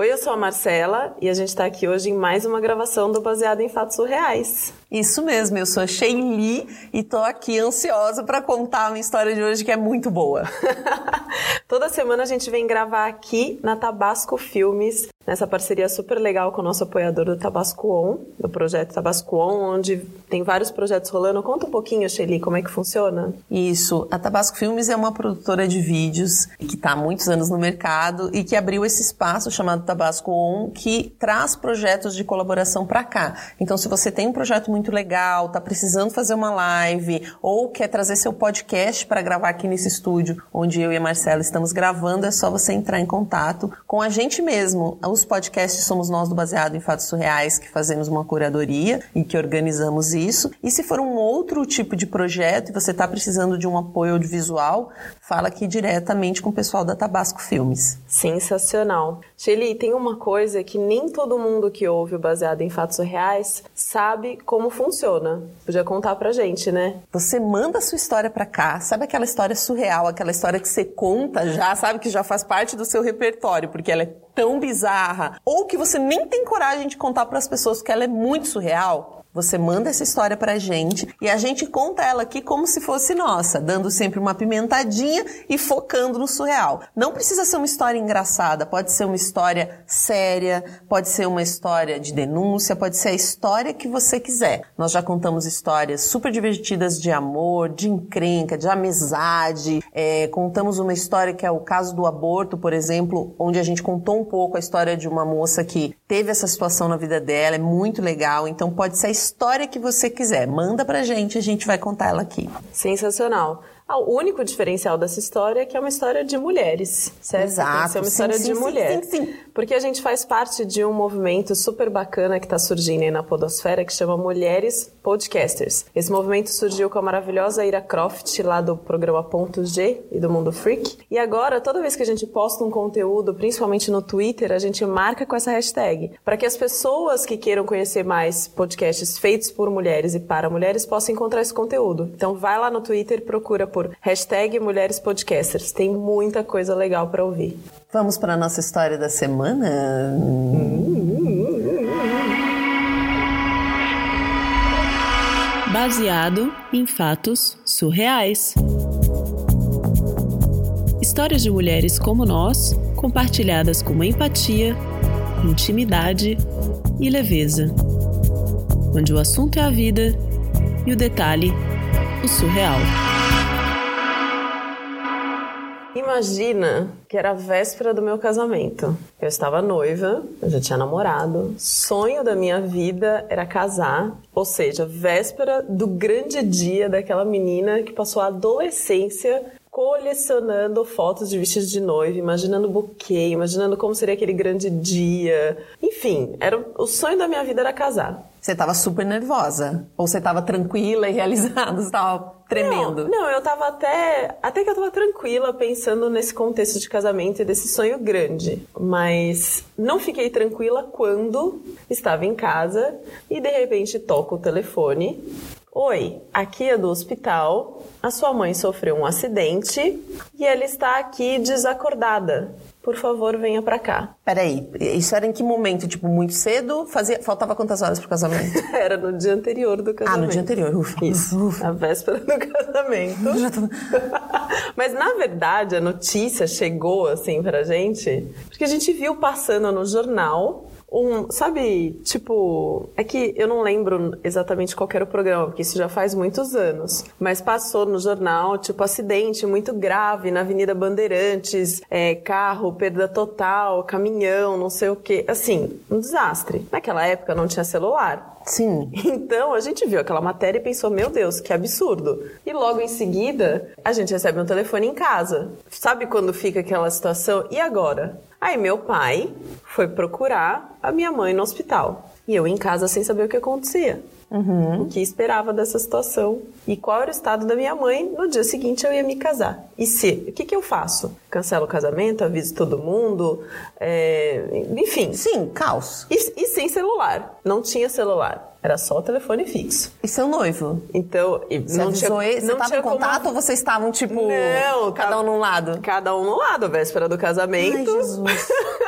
Oi, eu sou a Marcela e a gente está aqui hoje em mais uma gravação do Baseado em Fatos Surreais. Isso mesmo, eu sou a Sheili e tô aqui ansiosa para contar a minha história de hoje que é muito boa. Toda semana a gente vem gravar aqui na Tabasco Filmes, nessa parceria super legal com o nosso apoiador do Tabasco On, do projeto Tabasco On, onde tem vários projetos rolando. Conta um pouquinho, Sheili, como é que funciona? Isso, a Tabasco Filmes é uma produtora de vídeos que está há muitos anos no mercado e que abriu esse espaço chamado Tabasco On, que traz projetos de colaboração para cá. Então, se você tem um projeto muito legal, tá precisando fazer uma live ou quer trazer seu podcast para gravar aqui nesse estúdio onde eu e a Marcela estamos gravando, é só você entrar em contato com a gente mesmo. Os podcasts somos nós do Baseado em Fatos Surreais que fazemos uma curadoria e que organizamos isso. E se for um outro tipo de projeto e você está precisando de um apoio audiovisual, fala aqui diretamente com o pessoal da Tabasco Filmes. Sensacional. Shelly, tem uma coisa que nem todo mundo que ouve Baseado em Fatos Reais sabe como funciona. Podia contar pra gente, né? Você manda a sua história pra cá, sabe aquela história surreal, aquela história que você conta já, sabe que já faz parte do seu repertório, porque ela é tão bizarra, ou que você nem tem coragem de contar para as pessoas porque ela é muito surreal? Você manda essa história pra gente e a gente conta ela aqui como se fosse nossa, dando sempre uma pimentadinha e focando no surreal. Não precisa ser uma história engraçada, pode ser uma história séria, pode ser uma história de denúncia, pode ser a história que você quiser. Nós já contamos histórias super divertidas de amor, de encrenca, de amizade. É, contamos uma história que é o caso do aborto, por exemplo, onde a gente contou um pouco a história de uma moça que teve essa situação na vida dela, é muito legal. Então pode ser história que você quiser. Manda pra gente, a gente vai contar ela aqui. Sensacional. Ah, o único diferencial dessa história é que é uma história de mulheres, certo? Exato. Tem que ser uma história sim, de sim, mulher. Sim, sim, Porque a gente faz parte de um movimento super bacana que está surgindo aí na podosfera que chama Mulheres Podcasters. Esse movimento surgiu com a maravilhosa Ira Croft lá do programa Ponto G e do Mundo Freak. E agora, toda vez que a gente posta um conteúdo, principalmente no Twitter, a gente marca com essa hashtag para que as pessoas que queiram conhecer mais podcasts feitos por mulheres e para mulheres possam encontrar esse conteúdo. Então vai lá no Twitter, procura por hashtag Mulheres Podcasters. Tem muita coisa legal para ouvir. Vamos para a nossa história da semana? Baseado em fatos surreais. Histórias de mulheres como nós, compartilhadas com empatia, intimidade e leveza. Onde o assunto é a vida e o detalhe, o surreal. Imagina que era a véspera do meu casamento. Eu estava noiva, eu já tinha namorado. Sonho da minha vida era casar, ou seja, véspera do grande dia daquela menina que passou a adolescência colecionando fotos de vestidos de noiva, imaginando o buquê, imaginando como seria aquele grande dia. Enfim, era o sonho da minha vida era casar. Você estava super nervosa? Ou você estava tranquila e realizada? Você estava tremendo? Não, não, eu estava até. Até que eu estava tranquila pensando nesse contexto de casamento e desse sonho grande. Mas não fiquei tranquila quando estava em casa e de repente toco o telefone. Oi, aqui é do hospital. A sua mãe sofreu um acidente e ela está aqui desacordada por favor, venha pra cá. Peraí, isso era em que momento? Tipo, muito cedo? Fazia, faltava quantas horas pro casamento? era no dia anterior do casamento. Ah, no dia anterior, ufa. Isso, ufa. a véspera do casamento. Mas, na verdade, a notícia chegou, assim, pra gente, porque a gente viu passando no jornal um, sabe, tipo, é que eu não lembro exatamente qual era o programa, porque isso já faz muitos anos, mas passou no jornal, tipo, acidente muito grave na Avenida Bandeirantes, é, carro, perda total, caminhão, não sei o que, assim, um desastre. Naquela época não tinha celular. Sim. Então a gente viu aquela matéria e pensou, meu Deus, que absurdo. E logo em seguida, a gente recebe um telefone em casa. Sabe quando fica aquela situação? E agora? Aí meu pai foi procurar a minha mãe no hospital. E eu em casa sem saber o que acontecia. Uhum. O que esperava dessa situação e qual era o estado da minha mãe. No dia seguinte eu ia me casar. E se? O que, que eu faço? Cancelo o casamento, aviso todo mundo, é... enfim. Sim, caos. E, e sem celular. Não tinha celular. Era só o telefone fixo. E seu noivo? Então, você não tinha, ele? Você estava em contato como... ou vocês estavam, tipo, não, cada um num lado? Cada um num lado, véspera do casamento. Ai, Jesus.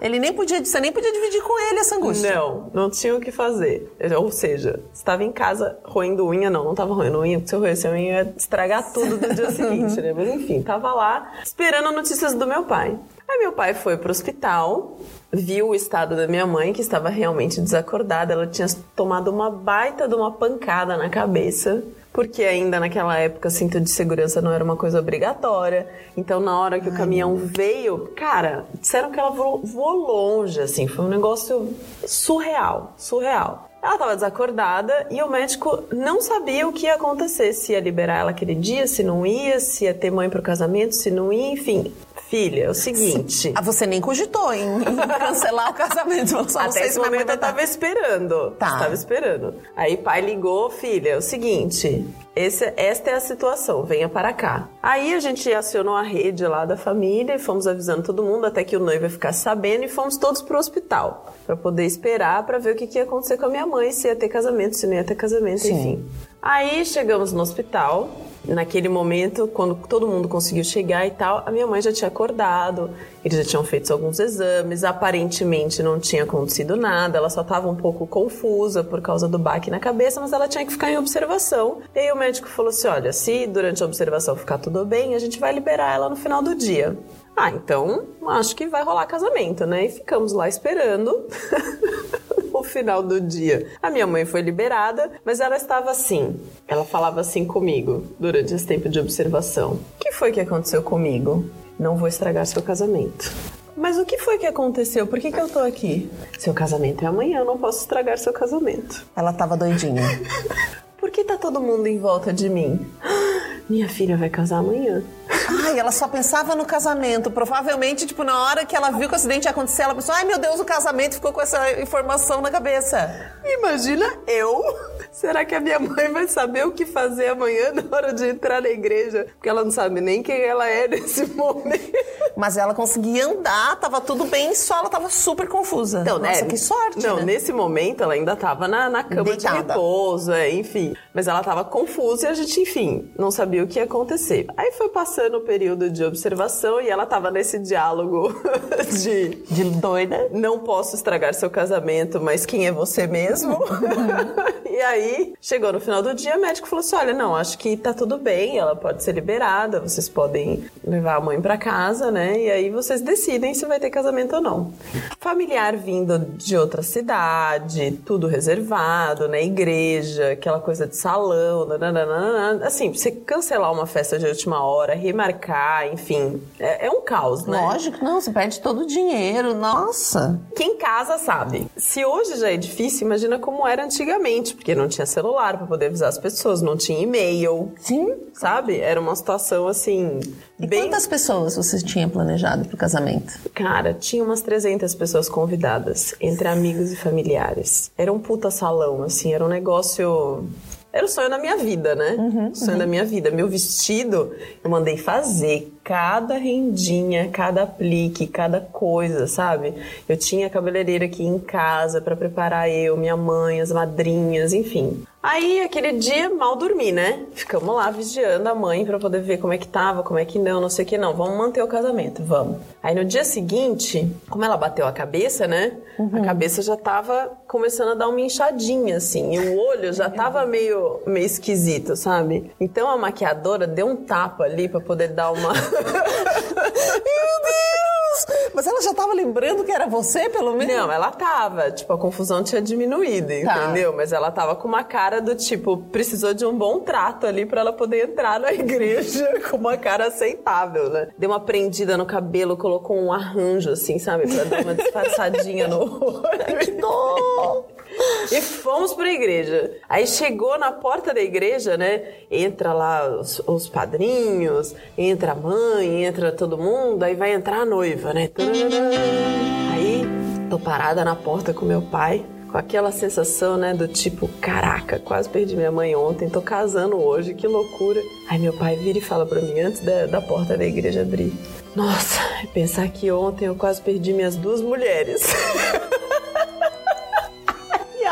Ele nem podia, você nem podia dividir com ele essa angústia. Não, não tinha o que fazer. Ou seja, estava em casa roendo unha, não, não estava roendo unha, porque se eu roesse unha ia estragar tudo do dia seguinte, né? Mas enfim, tava lá esperando notícias do meu pai. Aí meu pai foi pro hospital, viu o estado da minha mãe, que estava realmente desacordada. Ela tinha tomado uma baita de uma pancada na cabeça porque ainda naquela época cinto de segurança não era uma coisa obrigatória. Então, na hora que Ai, o caminhão veio, cara, disseram que ela voou, voou longe, assim, foi um negócio surreal, surreal. Ela estava desacordada e o médico não sabia o que ia acontecer, se ia liberar ela aquele dia, se não ia, se ia ter mãe pro casamento, se não ia, enfim. Filha, é o seguinte. Ah, você nem cogitou em, em cancelar o casamento. Só Até esse momento eu tava esperando. Tá. Tava esperando. Aí pai ligou, filha, é o seguinte. Esse, esta é a situação, venha para cá. Aí a gente acionou a rede lá da família e fomos avisando todo mundo até que o noivo ia ficar sabendo e fomos todos pro hospital para poder esperar para ver o que, que ia acontecer com a minha mãe, se ia ter casamento, se não ia ter casamento, Sim. enfim. Aí chegamos no hospital, naquele momento, quando todo mundo conseguiu chegar e tal, a minha mãe já tinha acordado, eles já tinham feito alguns exames, aparentemente não tinha acontecido nada, ela só estava um pouco confusa por causa do baque na cabeça, mas ela tinha que ficar em observação. E aí o médico falou assim: olha, se durante a observação ficar tudo bem, a gente vai liberar ela no final do dia. Ah, então acho que vai rolar casamento, né? E ficamos lá esperando. o final do dia. A minha mãe foi liberada, mas ela estava assim. Ela falava assim comigo durante esse tempo de observação. O que foi que aconteceu comigo? Não vou estragar seu casamento. Mas o que foi que aconteceu? Por que, que eu tô aqui? Seu casamento é amanhã, eu não posso estragar seu casamento. Ela tava doidinha. Por que tá todo mundo em volta de mim? Minha filha vai casar amanhã. Ai, ela só pensava no casamento. Provavelmente, tipo, na hora que ela viu que o acidente ia acontecer, ela pensou: ai meu Deus, o casamento ficou com essa informação na cabeça. Imagina eu. Será que a minha mãe vai saber o que fazer amanhã na hora de entrar na igreja? Porque ela não sabe nem quem ela é nesse momento. Mas ela conseguia andar, tava tudo bem, só ela tava super confusa. Então, Nossa, né? que sorte. Não, né? nesse momento ela ainda tava na, na cama Deitada. de repouso, é, enfim. Mas ela tava confusa e a gente, enfim, não sabia o que ia acontecer. Aí foi passando o período de observação e ela tava nesse diálogo de. De doida. Não posso estragar seu casamento, mas quem é você mesmo? e aí, chegou no final do dia, o médico falou assim: olha, não, acho que tá tudo bem, ela pode ser liberada, vocês podem levar a mãe para casa, né? E aí vocês decidem se vai ter casamento ou não. Familiar vindo de outra cidade, tudo reservado, né? Igreja, aquela coisa de salão, nananana. assim, você cancelar uma festa de última hora, remarcar, enfim, é, é um caos, né? Lógico, não, você perde todo o dinheiro, nossa. Quem casa sabe. Se hoje já é difícil, imagina como era antigamente, porque não tinha celular para poder avisar as pessoas, não tinha e-mail. Sim. Sabe? Era uma situação assim. E bem... quantas pessoas você tinha planejado pro casamento? Cara, tinha umas 300 pessoas convidadas, entre amigos e familiares. Era um puta salão, assim, era um negócio era o sonho da minha vida, né? Uhum, o sonho uhum. da minha vida. Meu vestido, eu mandei fazer cada rendinha, cada aplique, cada coisa, sabe? Eu tinha cabeleireira aqui em casa para preparar eu, minha mãe, as madrinhas, enfim. Aí, aquele dia, mal dormi, né? Ficamos lá vigiando a mãe para poder ver como é que tava, como é que não, não sei o que não. Vamos manter o casamento, vamos. Aí, no dia seguinte, como ela bateu a cabeça, né? Uhum. A cabeça já tava começando a dar uma inchadinha, assim. E o olho já tava meio, meio esquisito, sabe? Então, a maquiadora deu um tapa ali para poder dar uma... Meu Deus! Mas ela já tava lembrando que era você, pelo menos? Não, ela tava. Tipo, a confusão tinha diminuído, tá. entendeu? Mas ela tava com uma cara do tipo, precisou de um bom trato ali para ela poder entrar na igreja com uma cara aceitável, né? Deu uma prendida no cabelo, colocou um arranjo, assim, sabe? Pra dar uma disfarçadinha no olho. que dor! E fomos pra igreja. Aí chegou na porta da igreja, né? Entra lá os, os, padrinhos, entra a mãe, entra todo mundo, aí vai entrar a noiva, né? Aí tô parada na porta com meu pai com aquela sensação, né, do tipo, caraca, quase perdi minha mãe ontem, tô casando hoje, que loucura. Aí meu pai vira e fala para mim, antes da, da porta da igreja abrir, nossa, pensar que ontem eu quase perdi minhas duas mulheres.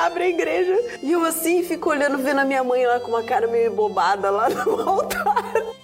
abre a igreja. E eu assim fico olhando, vendo a minha mãe lá com uma cara meio bobada lá no altar.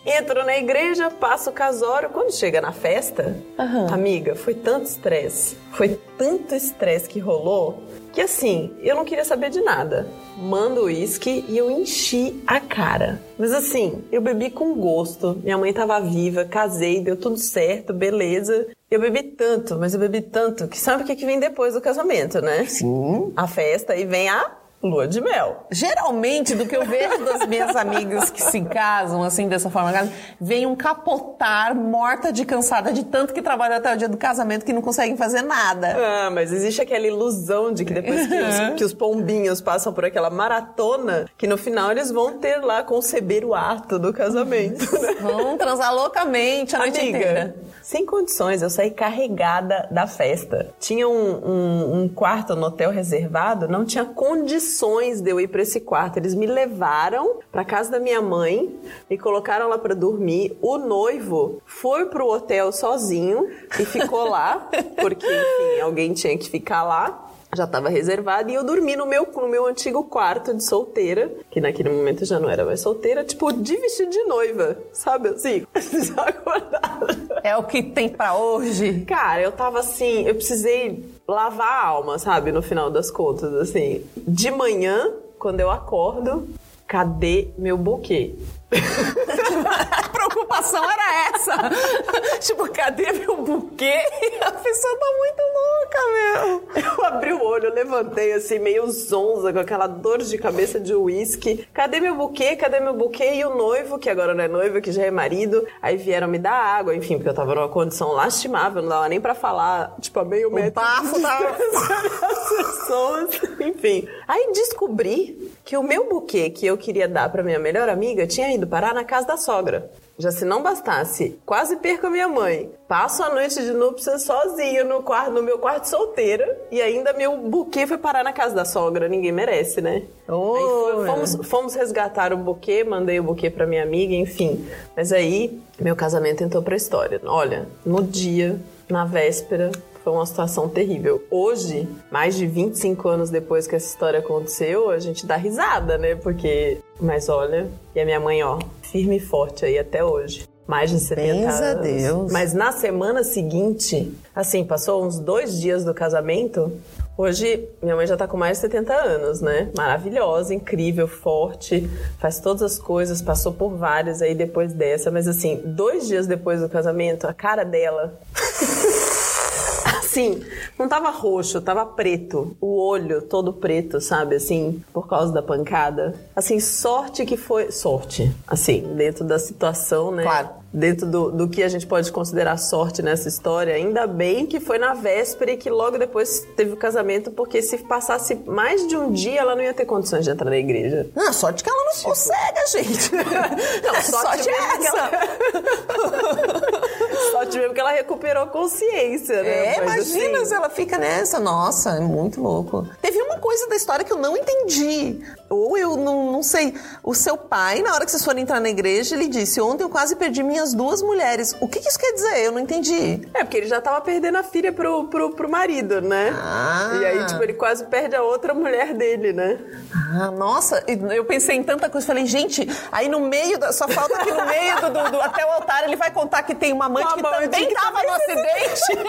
Entro na igreja, passo o casório. Quando chega na festa, Aham. amiga, foi tanto estresse. Foi tanto estresse que rolou que assim, eu não queria saber de nada. Mando o uísque e eu enchi a cara. Mas assim, eu bebi com gosto. Minha mãe tava viva, casei, deu tudo certo, beleza. Eu bebi tanto, mas eu bebi tanto que sabe o que, que vem depois do casamento, né? Sim. A festa e vem a lua de mel. Geralmente, do que eu vejo das minhas amigas que se casam assim dessa forma, vem um capotar morta de cansada de tanto que trabalhou até o dia do casamento que não conseguem fazer nada. Ah, mas existe aquela ilusão de que depois que os, que os pombinhos passam por aquela maratona, que no final eles vão ter lá conceber o ato do casamento, né? Vão transar loucamente a noite Amiga, inteira. sem condições, eu saí carregada da festa. Tinha um, um- um quarto no hotel reservado, não tinha condições de eu ir pra esse quarto. Eles me levaram pra casa da minha mãe, me colocaram lá pra dormir. O noivo foi pro hotel sozinho e ficou lá, porque, enfim, alguém tinha que ficar lá. Já estava reservado e eu dormi no meu, no meu antigo quarto de solteira, que naquele momento já não era mais solteira, tipo, de vestido de noiva, sabe assim? Desacordada. É o que tem pra hoje. Cara, eu tava assim, eu precisei lavar a alma, sabe? No final das contas, assim. De manhã, quando eu acordo, cadê meu buquê? A preocupação era essa. tipo, cadê meu buquê? A pessoa tá muito. Eu abri o olho, eu levantei assim, meio zonza, com aquela dor de cabeça de uísque. Cadê meu buquê? Cadê meu buquê? E o noivo, que agora não é noivo, que já é marido. Aí vieram me dar água, enfim, porque eu tava numa condição lastimável, não dava nem pra falar, tipo, a meio metro. bafo as pessoas, enfim. Aí descobri que o meu buquê que eu queria dar pra minha melhor amiga tinha ido parar na casa da sogra. Já se não bastasse, quase perco a minha mãe. Passo a noite de núpcias sozinha no, quarto, no meu quarto solteira e ainda meu buquê foi parar na casa da sogra. Ninguém merece, né? Oh, Aí fomos, fomos resgatar o buquê, mandei o buquê pra minha amiga, enfim. Mas aí, meu casamento entrou pra história. Olha, no dia, na véspera, foi uma situação terrível. Hoje, mais de 25 anos depois que essa história aconteceu, a gente dá risada, né? Porque. Mas olha, e a minha mãe, ó, firme e forte aí até hoje. Mais de 70 Bens a anos. Deus. Mas na semana seguinte, assim, passou uns dois dias do casamento. Hoje, minha mãe já tá com mais de 70 anos, né? Maravilhosa, incrível, forte, faz todas as coisas, passou por várias aí depois dessa, mas assim, dois dias depois do casamento, a cara dela. Assim, não tava roxo, tava preto. O olho todo preto, sabe? Assim, por causa da pancada. Assim, sorte que foi. Sorte. Assim, dentro da situação, né? Claro. Dentro do, do que a gente pode considerar sorte nessa história. Ainda bem que foi na véspera e que logo depois teve o casamento, porque se passasse mais de um dia, ela não ia ter condições de entrar na igreja. Não, sorte que ela não sossega, gente. Não, sorte, mesmo é essa. sorte mesmo que ela recuperou a consciência, né? É, Mas, imagina assim, se ela fica nessa. Nossa, é muito louco. Teve coisa da história que eu não entendi. Ou eu não, não sei. O seu pai, na hora que vocês foram entrar na igreja, ele disse: Ontem eu quase perdi minhas duas mulheres. O que, que isso quer dizer? Eu não entendi. É, porque ele já tava perdendo a filha pro, pro, pro marido, né? Ah. E aí, tipo, ele quase perde a outra mulher dele, né? Ah, nossa, eu pensei em tanta coisa. Falei, gente, aí no meio, da, só falta que no meio do, do- do- até o altar ele vai contar que tem uma amante Uma que amante também que tava no acidente.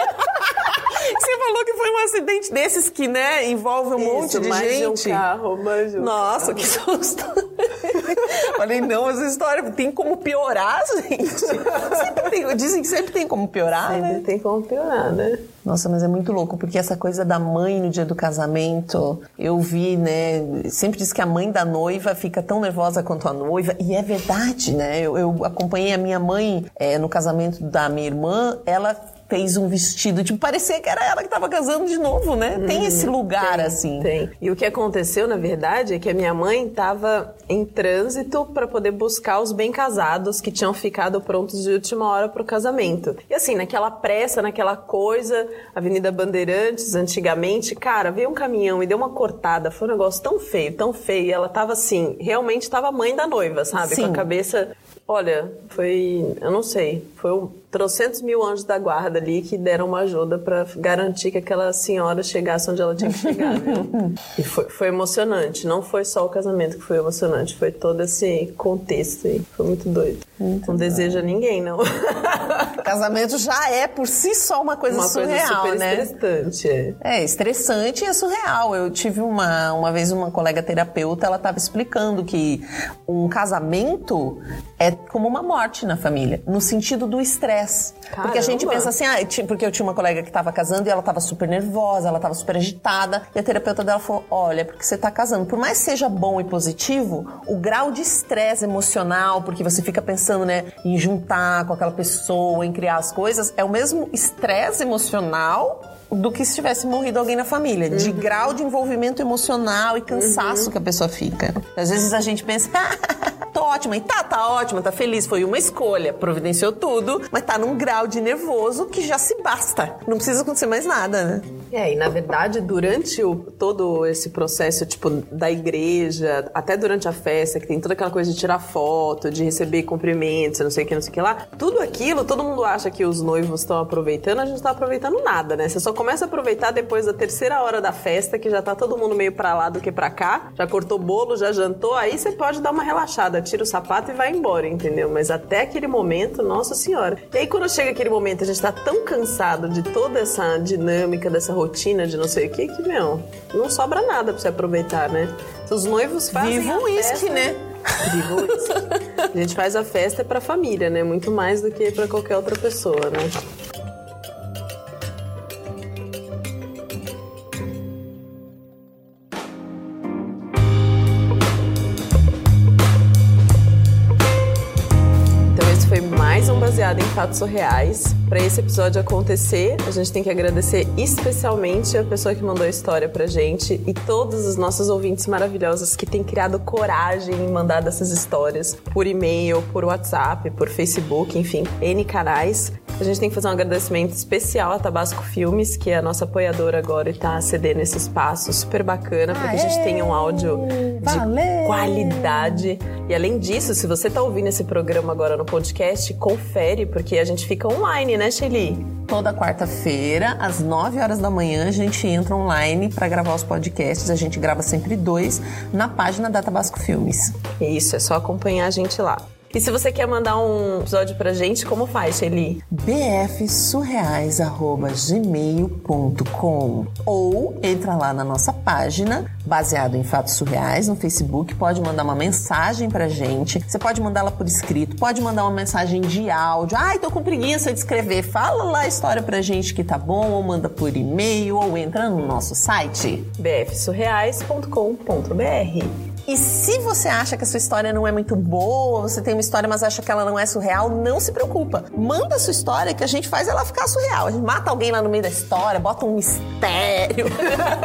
Você falou que foi um acidente desses que, né, envolve um monte De mais gente. de um carro, mais de um Nossa, que susto. Falei, não, essa história tem como piorar, gente. Sempre tem- dizem que sempre tem como piorar, Ainda né? tem como piorar, né? Nossa, mas é muito louco, porque essa coisa da mãe no dia do casamento, eu vi, né? Sempre diz que a mãe da noiva fica tão nervosa quanto a noiva, e é verdade, né? Eu, eu acompanhei a minha mãe eh, no casamento da minha irmã, ela fez um vestido, tipo, parecia que era ela que tava casando de novo, né? Tem esse lugar, assim. Tem. E o que aconteceu, na verdade, é que a minha mãe estava em trânsito para poder buscar os bem casados que tinham ficado prontos de última hora para o casamento. E assim, naquela pressa, naquela coisa, Avenida Bandeirantes, antigamente, cara, veio um caminhão e deu uma cortada. Foi um negócio tão feio, tão feio. E ela tava assim, realmente tava mãe da noiva, sabe? Sim. Com a cabeça Olha, foi. Eu não sei. Foi um trocentos mil anjos da guarda ali que deram uma ajuda para garantir que aquela senhora chegasse onde ela tinha que chegar, viu? e foi, foi emocionante. Não foi só o casamento que foi emocionante, foi todo esse contexto aí. Foi muito doido. Muito não deseja ninguém, não. Casamento já é por si só uma coisa uma surreal, coisa super né? estressante. É. é, estressante e é surreal. Eu tive uma, uma vez uma colega terapeuta, ela estava explicando que um casamento é como uma morte na família, no sentido do estresse. Porque a gente pensa assim, ah, porque eu tinha uma colega que estava casando e ela estava super nervosa, ela estava super agitada, e a terapeuta dela falou: olha, porque você está casando, por mais que seja bom e positivo, o grau de estresse emocional, porque você fica pensando, né, em juntar com aquela pessoa, em criar as coisas, é o mesmo estresse emocional do que se tivesse morrido alguém na família, uhum. de grau de envolvimento emocional e cansaço uhum. que a pessoa fica. Às vezes a gente pensa, ah, tô ótima, e tá, tá ótima, tá feliz, foi uma escolha, providenciou tudo, mas tá num grau de nervoso que já se basta. Não precisa acontecer mais nada, né? É, e na verdade, durante o, todo esse processo, tipo, da igreja, até durante a festa, que tem toda aquela coisa de tirar foto, de receber cumprimentos, não sei o que, não sei o que lá, tudo aquilo, todo mundo acha que os noivos estão aproveitando, a gente não tá aproveitando nada, né? Você só começa a aproveitar depois da terceira hora da festa, que já tá todo mundo meio pra lá do que pra cá, já cortou bolo, já jantou, aí você pode dar uma relaxada, tira o sapato e vai embora, entendeu? Mas até aquele momento, nossa senhora. E aí quando chega aquele momento, a gente tá tão cansado de toda essa dinâmica, dessa rotina de não sei o que, que, meu, não sobra nada pra você aproveitar, né? Os noivos fazem Viva o uísque, né? Viva o uísque. A gente faz a festa pra família, né? Muito mais do que pra qualquer outra pessoa, né? Fatos surreais. Para esse episódio acontecer, a gente tem que agradecer especialmente a pessoa que mandou a história pra gente e todos os nossos ouvintes maravilhosos que têm criado coragem em mandar essas histórias por e-mail, por WhatsApp, por Facebook, enfim, N canais. A gente tem que fazer um agradecimento especial a Tabasco Filmes, que é a nossa apoiadora agora e está cedendo esse espaço super bacana para que a gente tenha um áudio de Valeu. qualidade. E além disso, se você está ouvindo esse programa agora no podcast, confere, porque a gente fica online, né, Shelly? Toda quarta-feira, às 9 horas da manhã, a gente entra online para gravar os podcasts. A gente grava sempre dois na página da Tabasco Filmes. Isso, é só acompanhar a gente lá. E se você quer mandar um episódio pra gente, como faz, Shelly? bfsurreais.gmail.com Ou entra lá na nossa página, baseado em fatos surreais, no Facebook, pode mandar uma mensagem pra gente. Você pode mandá-la por escrito, pode mandar uma mensagem de áudio. Ai, tô com preguiça de escrever. Fala lá a história pra gente que tá bom, ou manda por e-mail, ou entra no nosso site bfsurreais.com.br. E se você acha que a sua história não é muito boa, você tem uma história, mas acha que ela não é surreal, não se preocupa. Manda a sua história que a gente faz ela ficar surreal. A gente mata alguém lá no meio da história, bota um mistério.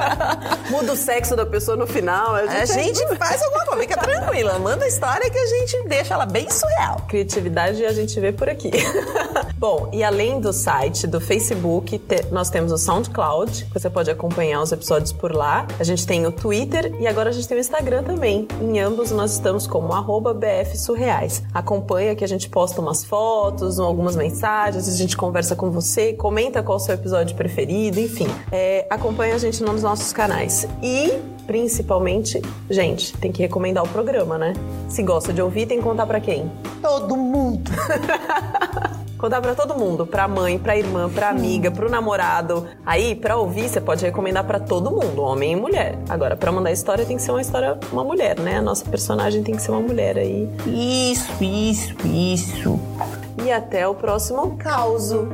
Muda o sexo da pessoa no final. A gente, a gente faz alguma coisa, fica tranquila. Manda a história que a gente deixa ela bem surreal. Criatividade a gente vê por aqui. Bom, e além do site, do Facebook, te, nós temos o SoundCloud, que você pode acompanhar os episódios por lá. A gente tem o Twitter e agora a gente tem o Instagram também também. Em ambos nós estamos como arroba bfsurreais. Acompanha que a gente posta umas fotos, algumas mensagens, a gente conversa com você, comenta qual é o seu episódio preferido, enfim. É, acompanha a gente nos nossos canais. E, principalmente, gente, tem que recomendar o programa, né? Se gosta de ouvir, tem que contar para quem? Todo mundo! Contar para todo mundo, pra mãe, pra irmã, pra amiga, pro namorado. Aí, pra ouvir, você pode recomendar para todo mundo, homem e mulher. Agora, para mandar história tem que ser uma história uma mulher, né? A nossa personagem tem que ser uma mulher aí. Isso, isso, isso. E até o próximo causo.